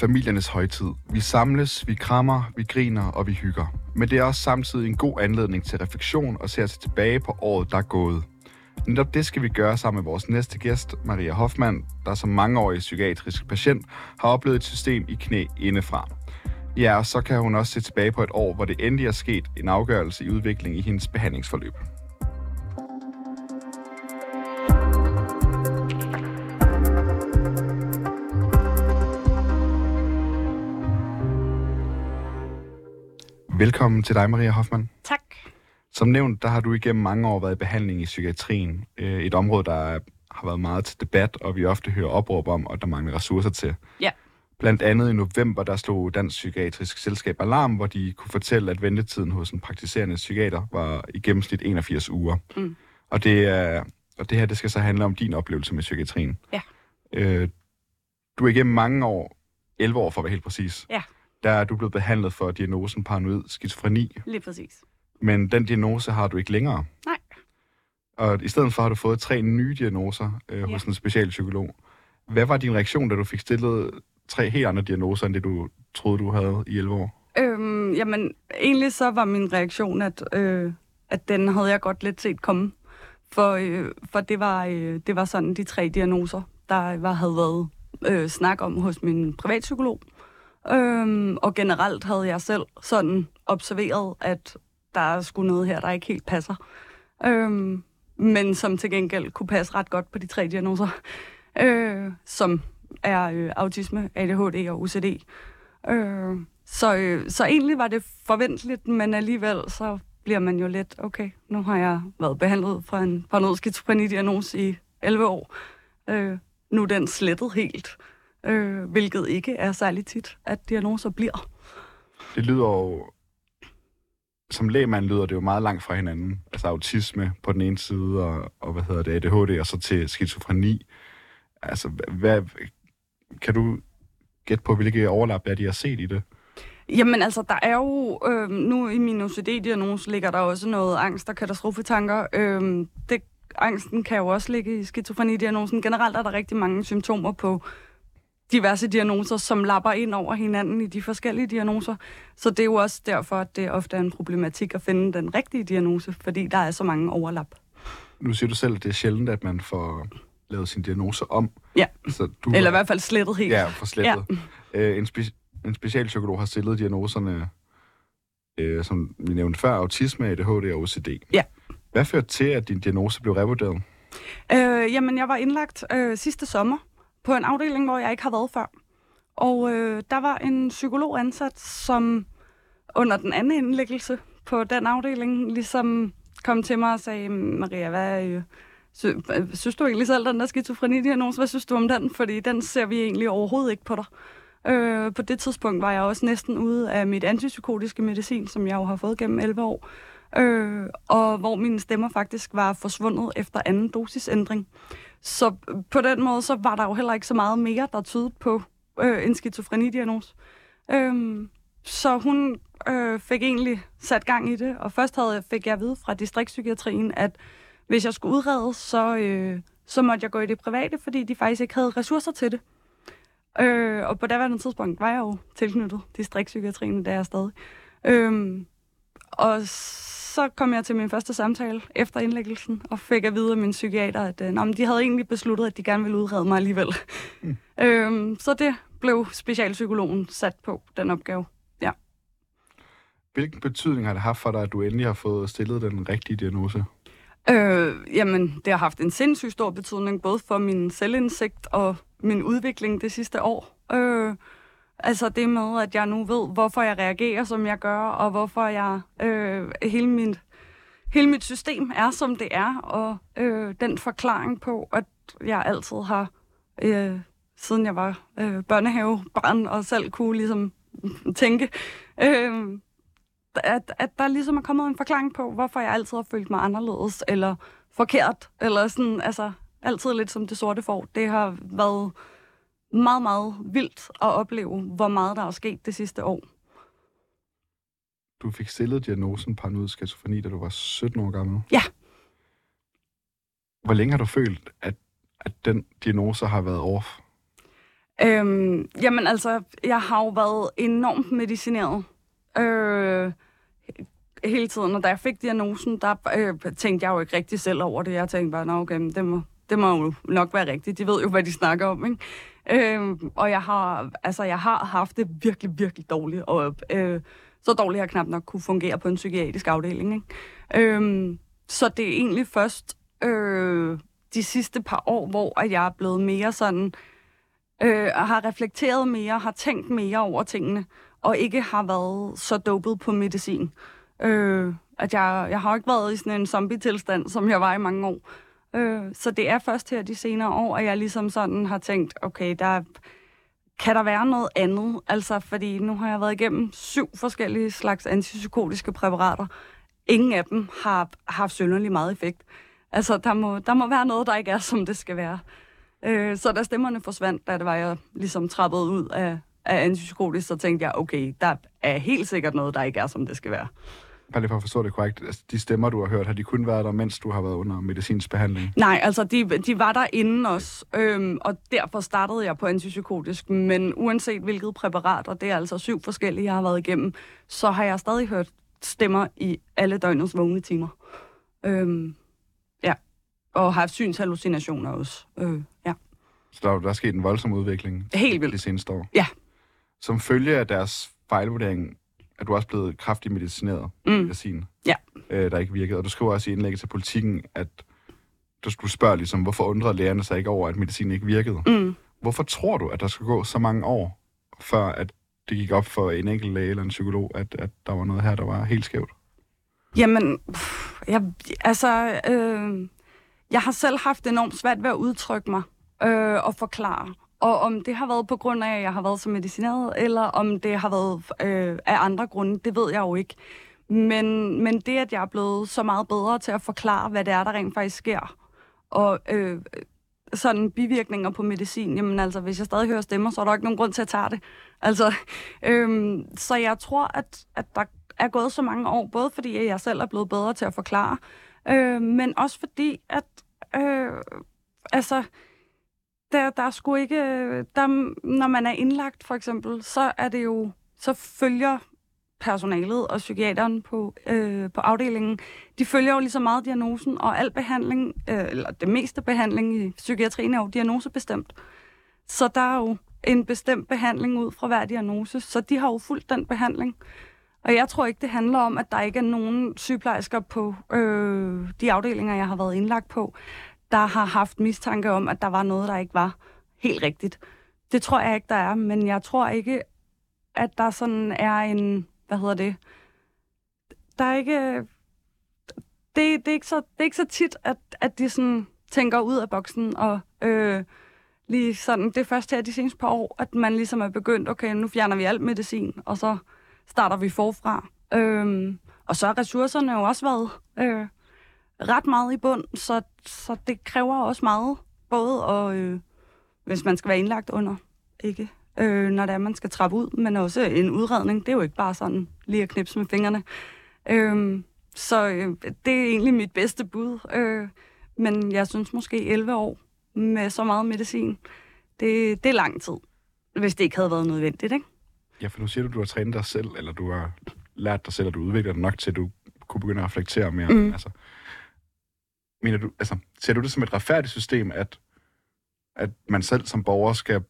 Familiernes højtid. Vi samles, vi krammer, vi griner og vi hygger. Men det er også samtidig en god anledning til refleksion og se tilbage på året, der er gået. Netop det skal vi gøre sammen med vores næste gæst, Maria Hoffmann, der som mangeårig psykiatrisk patient har oplevet et system i knæ indefra. Ja, og så kan hun også se tilbage på et år, hvor det endelig er sket en afgørelse i udvikling i hendes behandlingsforløb. Velkommen til dig, Maria Hoffmann. Tak. Som nævnt, der har du igennem mange år været i behandling i psykiatrien. Øh, et område, der har været meget til debat, og vi ofte hører opråb om, at der mangler ressourcer til. Ja. Blandt andet i november, der slog Dansk Psykiatrisk Selskab Alarm, hvor de kunne fortælle, at ventetiden hos en praktiserende psykiater var i gennemsnit 81 uger. Mm. Og, det er, og det her, det skal så handle om din oplevelse med psykiatrien. Ja. Øh, du er igennem mange år, 11 år for at være helt præcis, Ja. Der er du blevet behandlet for diagnosen paranoid skizofreni. Lige præcis. Men den diagnose har du ikke længere. Nej. Og i stedet for har du fået tre nye diagnoser øh, hos Ja. en specialpsykolog. Hvad var din reaktion, da du fik stillet tre helt andre diagnoser, end det du troede, du havde i 11 år? Øhm, jamen, egentlig så var min reaktion, at, øh, at den havde jeg godt lidt set komme. For, øh, for det, var, øh, det var sådan de tre diagnoser, der var, havde været øh, snak om hos min privatpsykolog. Øhm, og generelt havde jeg selv sådan observeret, at der er sgu noget her, der ikke helt passer. Øhm, men som til gengæld kunne passe ret godt på de tre diagnoser, øh, som er øh, autisme, ADHD og OCD. Øh, så, øh, så egentlig var det forventeligt, men alligevel så bliver man jo lidt, okay, nu har jeg været behandlet for en paranoid skizofreni-diagnose i 11 år. Øh, nu er den slettet helt, øh, hvilket ikke er særlig tit, at diagnoser bliver. Det lyder jo... Som lægmand lyder det jo meget langt fra hinanden. Altså autisme på den ene side, og, og hvad hedder det, ADHD, og så til skizofreni. Altså, hvad, kan du gætte på, hvilke overlap er, de har set i det? Jamen altså, der er jo, øh, nu i min OCD-diagnose ligger der også noget angst og katastrofetanker. Øh, det, angsten kan jo også ligge i skizofreni-diagnosen. Generelt er der rigtig mange symptomer på diverse diagnoser, som lapper ind over hinanden i de forskellige diagnoser. Så det er jo også derfor, at det ofte er en problematik at finde den rigtige diagnose, fordi der er så mange overlap. Nu siger du selv, at det er sjældent, at man får lavet sin diagnose om. Ja. Så du Eller i er- hvert fald slettet helt. Ja, for slettet. Ja. Øh, en, spe- en specialpsykolog har stillet diagnoserne, øh, som vi nævnte før, autisme, ADHD og OCD. Ja. Hvad førte til, at din diagnose blev revurderet? Øh, jamen, jeg var indlagt øh, sidste sommer på en afdeling, hvor jeg ikke har været før. Og øh, der var en psykolog ansat, som under den anden indlæggelse på den afdeling ligesom kom til mig og sagde, Maria, hvad, øh, sy- øh, synes du egentlig selv, den der skizofreni-diagnose, hvad synes du om den? Fordi den ser vi egentlig overhovedet ikke på dig. Øh, på det tidspunkt var jeg også næsten ude af mit antipsykotiske medicin, som jeg jo har fået gennem 11 år. Øh, og hvor mine stemmer faktisk var forsvundet efter anden dosisændring. Så på den måde, så var der jo heller ikke så meget mere, der tydede på øh, en skizofrenidiagnose. Øhm, så hun øh, fik egentlig sat gang i det, og først havde, fik jeg at vide fra distriktspsykiatrien, at hvis jeg skulle udredes, så, øh, så måtte jeg gå i det private, fordi de faktisk ikke havde ressourcer til det. Øh, og på daværende tidspunkt var jeg jo tilknyttet distriktspsykiatrien, der er stadig. Øhm, og så kom jeg til min første samtale efter indlæggelsen, og fik at vide af min psykiater, at øh, nå, men de havde egentlig besluttet, at de gerne ville udrede mig alligevel. Mm. øhm, så det blev specialpsykologen sat på, den opgave. Ja. Hvilken betydning har det haft for dig, at du endelig har fået stillet den rigtige diagnose? Øh, jamen, det har haft en sindssygt stor betydning, både for min selvindsigt og min udvikling det sidste år. Øh, altså det med, at jeg nu ved, hvorfor jeg reagerer, som jeg gør, og hvorfor jeg øh, hele mit hele mit system er, som det er, og øh, den forklaring på, at jeg altid har, øh, siden jeg var øh, børnehavebarn, og selv kunne ligesom tænke, øh, at, at der ligesom er kommet en forklaring på, hvorfor jeg altid har følt mig anderledes, eller forkert, eller sådan, altså altid lidt som det sorte får. Det har været meget, meget vildt at opleve, hvor meget der er sket det sidste år. Du fik stillet diagnosen paranoid skizofreni, da du var 17 år gammel. Ja. Hvor længe har du følt, at, at den diagnose har været off? Øhm, jamen altså, jeg har jo været enormt medicineret øh, hele tiden, og da jeg fik diagnosen, der øh, tænkte jeg jo ikke rigtig selv over det. Jeg tænkte bare, okay, det må, det må jo nok være rigtigt. De ved jo, hvad de snakker om, ikke? Øhm, og jeg har, altså, jeg har haft det virkelig, virkelig dårligt, og øh, så dårligt, at jeg knap nok kunne fungere på en psykiatrisk afdeling. Ikke? Øhm, så det er egentlig først øh, de sidste par år, hvor at jeg er blevet mere sådan, øh, har reflekteret mere, har tænkt mere over tingene, og ikke har været så dopet på medicin. Øh, at jeg, jeg har ikke været i sådan en zombie-tilstand, som jeg var i mange år. Øh, så det er først her de senere år, at jeg ligesom sådan har tænkt, okay, der kan der være noget andet? Altså, fordi nu har jeg været igennem syv forskellige slags antipsykotiske præparater. Ingen af dem har haft synderlig meget effekt. Altså, der må, der må være noget, der ikke er, som det skal være. Øh, så da stemmerne forsvandt, da det var, jeg ligesom trappede ud af, af antipsykotisk, så tænkte jeg, okay, der er helt sikkert noget, der ikke er, som det skal være. Bare lige for at forstå det korrekt, altså, de stemmer, du har hørt, har de kun været der, mens du har været under medicinsk behandling? Nej, altså de, de var der inden også, øhm, og derfor startede jeg på antipsykotisk. Men uanset hvilket præparat, og det er altså syv forskellige, jeg har været igennem, så har jeg stadig hørt stemmer i alle døgnets vågne timer. Øhm, ja, og har haft synshallucinationer også. Øh, ja. Så der, der er sket en voldsom udvikling Helt vildt. de seneste år? Ja. Som følge af deres fejlvurdering er du også blevet kraftigt medicineret Mm. medicin, Ja. øh, der ikke virkede. Og du skriver også i indlægget til politikken, at du, du spørger ligesom, hvorfor undrede lægerne sig ikke over, at medicin ikke virkede? Mm. Hvorfor tror du, at der skulle gå så mange år, før at det gik op for en enkelt læge eller en psykolog, at, at der var noget her, der var helt skævt? Jamen, jeg, altså, øh, jeg har selv haft enormt svært ved at udtrykke mig øh, og forklare. Og om det har været på grund af, at jeg har været så medicineret, eller om det har været øh, af andre grunde, det ved jeg jo ikke. Men, men det, at jeg er blevet så meget bedre til at forklare, hvad det er, der rent faktisk sker, og øh, sådan bivirkninger på medicin, jamen altså, hvis jeg stadig hører stemmer, så er der ikke nogen grund til at tage det. Altså, øh, så jeg tror, at, at der er gået så mange år, både fordi jeg selv er blevet bedre til at forklare, øh, men også fordi, at øh, altså, der, der er sgu ikke... Der, når man er indlagt, for eksempel, så er det jo... Så følger personalet og psykiateren på, øh, på afdelingen, de følger jo lige så meget diagnosen, og al behandling, øh, eller det meste behandling i psykiatrien er jo diagnosebestemt. Så der er jo en bestemt behandling ud fra hver diagnose, så de har jo fulgt den behandling. Og jeg tror ikke, det handler om, at der ikke er nogen sygeplejersker på øh, de afdelinger, jeg har været indlagt på, der har haft mistanke om, at der var noget, der ikke var helt rigtigt. Det tror jeg ikke, der er, men jeg tror ikke, at der sådan er en, hvad hedder det, der er ikke, det, det, er, ikke så, det er ikke så tit, at, at de sådan tænker ud af boksen, og øh, lige sådan, det er først her de seneste par år, at man ligesom er begyndt, okay, nu fjerner vi alt medicin, og så starter vi forfra. Øhm, og så har ressourcerne jo også været øh, ret meget i bund, så, så det kræver også meget, både og, øh, hvis man skal være indlagt under, ikke? Øh, når det er, man skal trappe ud, men også en udredning, det er jo ikke bare sådan lige at knipse med fingrene. Øh, så øh, det er egentlig mit bedste bud, øh, men jeg synes måske 11 år med så meget medicin, det, det er lang tid, hvis det ikke havde været nødvendigt, ikke? Ja, for nu siger du, at du har trænet dig selv, eller du har lært dig selv, at du udvikler dig nok til, at du kunne begynde at reflektere mere. Mm. Altså, mener du, altså, ser du det som et retfærdigt system, at, at man selv som borger skal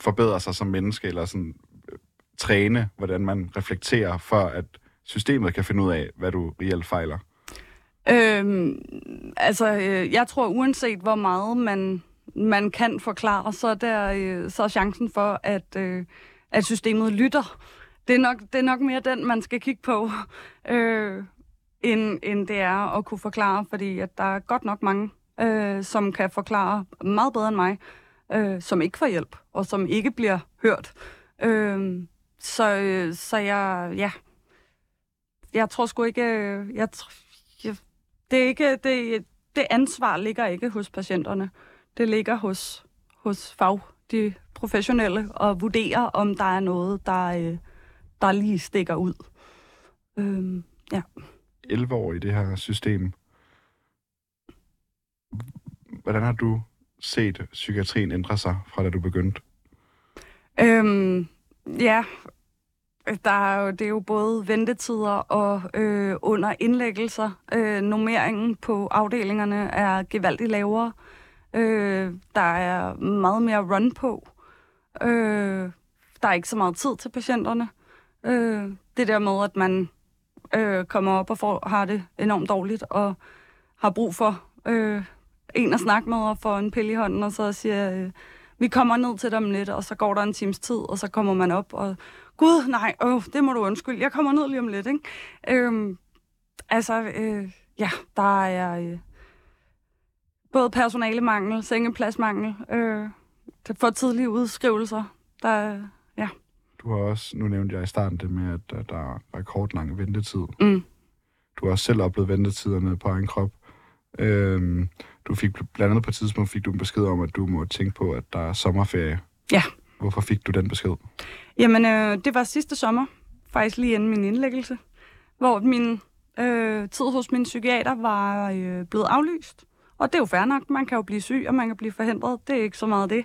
forbedre sig som menneske, eller sådan, øh, træne, hvordan man reflekterer, for at systemet kan finde ud af, hvad du reelt fejler? Øhm, altså, øh, jeg tror, uanset hvor meget man, man kan forklare, så er, der, øh, så er chancen for, at, øh, at systemet lytter. Det er, nok, det er nok mere den, man skal kigge på, øh, end, end det er at kunne forklare, fordi at der er godt nok mange, øh, som kan forklare meget bedre end mig, øh, som ikke får hjælp, og som ikke bliver hørt. Øh, så, så jeg, ja, jeg tror sgu ikke, øh, jeg, jeg, det, er ikke det, det ansvar ligger ikke hos patienterne. Det ligger hos, hos fag, de professionelle, og vurdere, om der er noget, der, øh, der lige stikker ud. Øhm, ja. 11 år i det her system. Hvordan har du set psykiatrien ændre sig fra da du begyndte? Øhm, ja, der er jo, det er jo både ventetider og øh, under indlæggelser. Øh, nummeringen på afdelingerne er gevaldigt lavere. Øh, der er meget mere run på. Øh, der er ikke så meget tid til patienterne. Øh, det der med, at man øh, kommer op og får, har det enormt dårligt, og har brug for øh, en at snakke med og får en pille i hånden, og så siger, øh, vi kommer ned til dem lidt, og så går der en times tid, og så kommer man op, og gud, nej, øh, det må du undskylde, jeg kommer ned lige om lidt, ikke? Øh, altså, øh, ja, der er øh, både personalemangel, sengepladsmangel, øh, for tidlige udskrivelser, der. Du har også, nu nævnte jeg i starten det med, at der er rekordlang ventetid. Mm. Du har også selv oplevet ventetiderne på egen krop. Øhm, du fik blandt andet på et tidspunkt fik du en besked om, at du må tænke på, at der er sommerferie. Ja. Hvorfor fik du den besked? Jamen, øh, det var sidste sommer, faktisk lige inden min indlæggelse, hvor min øh, tid hos min psykiater var øh, blevet aflyst. Og det er jo fair nok, man kan jo blive syg, og man kan blive forhindret. Det er ikke så meget det.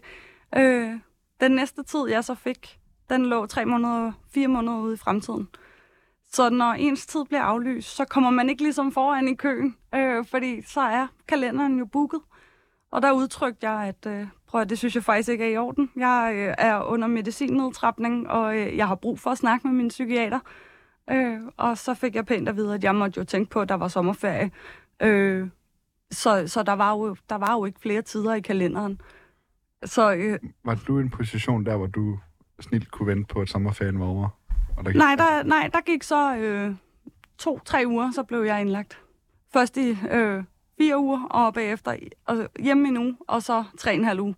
Øh, den næste tid, jeg så fik, den lå tre måneder, fire måneder ude i fremtiden. Så når ens tid bliver aflyst, så kommer man ikke ligesom foran i køen, øh, fordi så er kalenderen jo booket. Og der udtrykte jeg, at øh, prøv at, det synes jeg faktisk ikke er i orden. Jeg øh, er under medicinnedtrapning, og øh, jeg har brug for at snakke med min psykiater. Øh, og så fik jeg pænt at vide, at jeg måtte jo tænke på, at der var sommerferie. Øh, så så der, var jo, der var jo ikke flere tider i kalenderen. Så, øh, Var du i en position der, hvor du snilt kunne vente på, at sommerferien var over? Og der gik nej, der, nej, der gik så øh, to-tre uger, så blev jeg indlagt. Først i øh, fire uger, og bagefter og hjemme en uge, og så tre og en halv uge.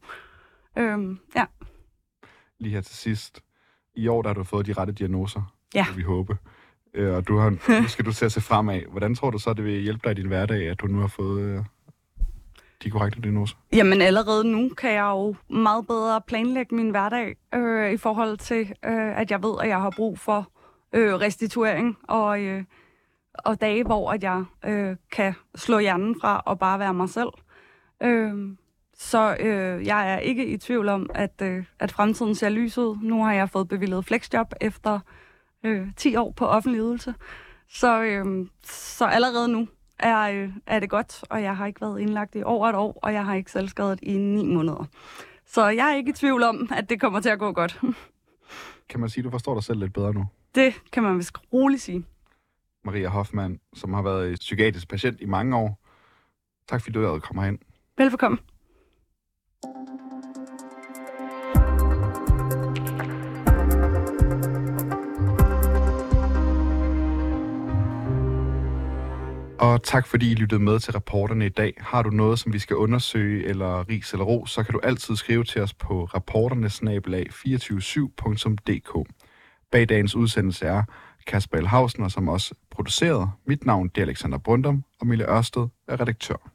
Øh, ja. lige her til sidst. I år der har du fået de rette diagnoser, Ja. vi håbe. Øh, og du har, nu skal du til at se fremad. Hvordan tror du så, det vil hjælpe dig i din hverdag, at du nu har fået øh, de korrekte diagnoser? Jamen allerede nu kan jeg jo meget bedre planlægge min hverdag øh, i forhold til, øh, at jeg ved, at jeg har brug for øh, restituering og, øh, og dage, hvor at jeg øh, kan slå hjernen fra og bare være mig selv. Øh, så øh, jeg er ikke i tvivl om, at, øh, at fremtiden ser lys ud. Nu har jeg fået bevillet flexjob efter øh, 10 år på offentlig ydelse. Så, øh, så allerede nu er, øh, er det godt, og jeg har ikke været indlagt i over et år, og jeg har ikke selv skadet i ni måneder. Så jeg er ikke i tvivl om, at det kommer til at gå godt. Kan man sige, at du forstår dig selv lidt bedre nu? Det kan man vist roligt sige. Maria Hoffmann, som har været psykiatrisk patient i mange år. Tak fordi du kommer hen. Velbekomme. Og tak fordi I lyttede med til reporterne i dag. Har du noget, som vi skal undersøge, eller ris eller ro, så kan du altid skrive til os på rapporternesnabelag247.dk. Bag dagens udsendelse er Kasper Elhausen, som også produceret. Mit navn det er Alexander Brundum, og Mille Ørsted er redaktør.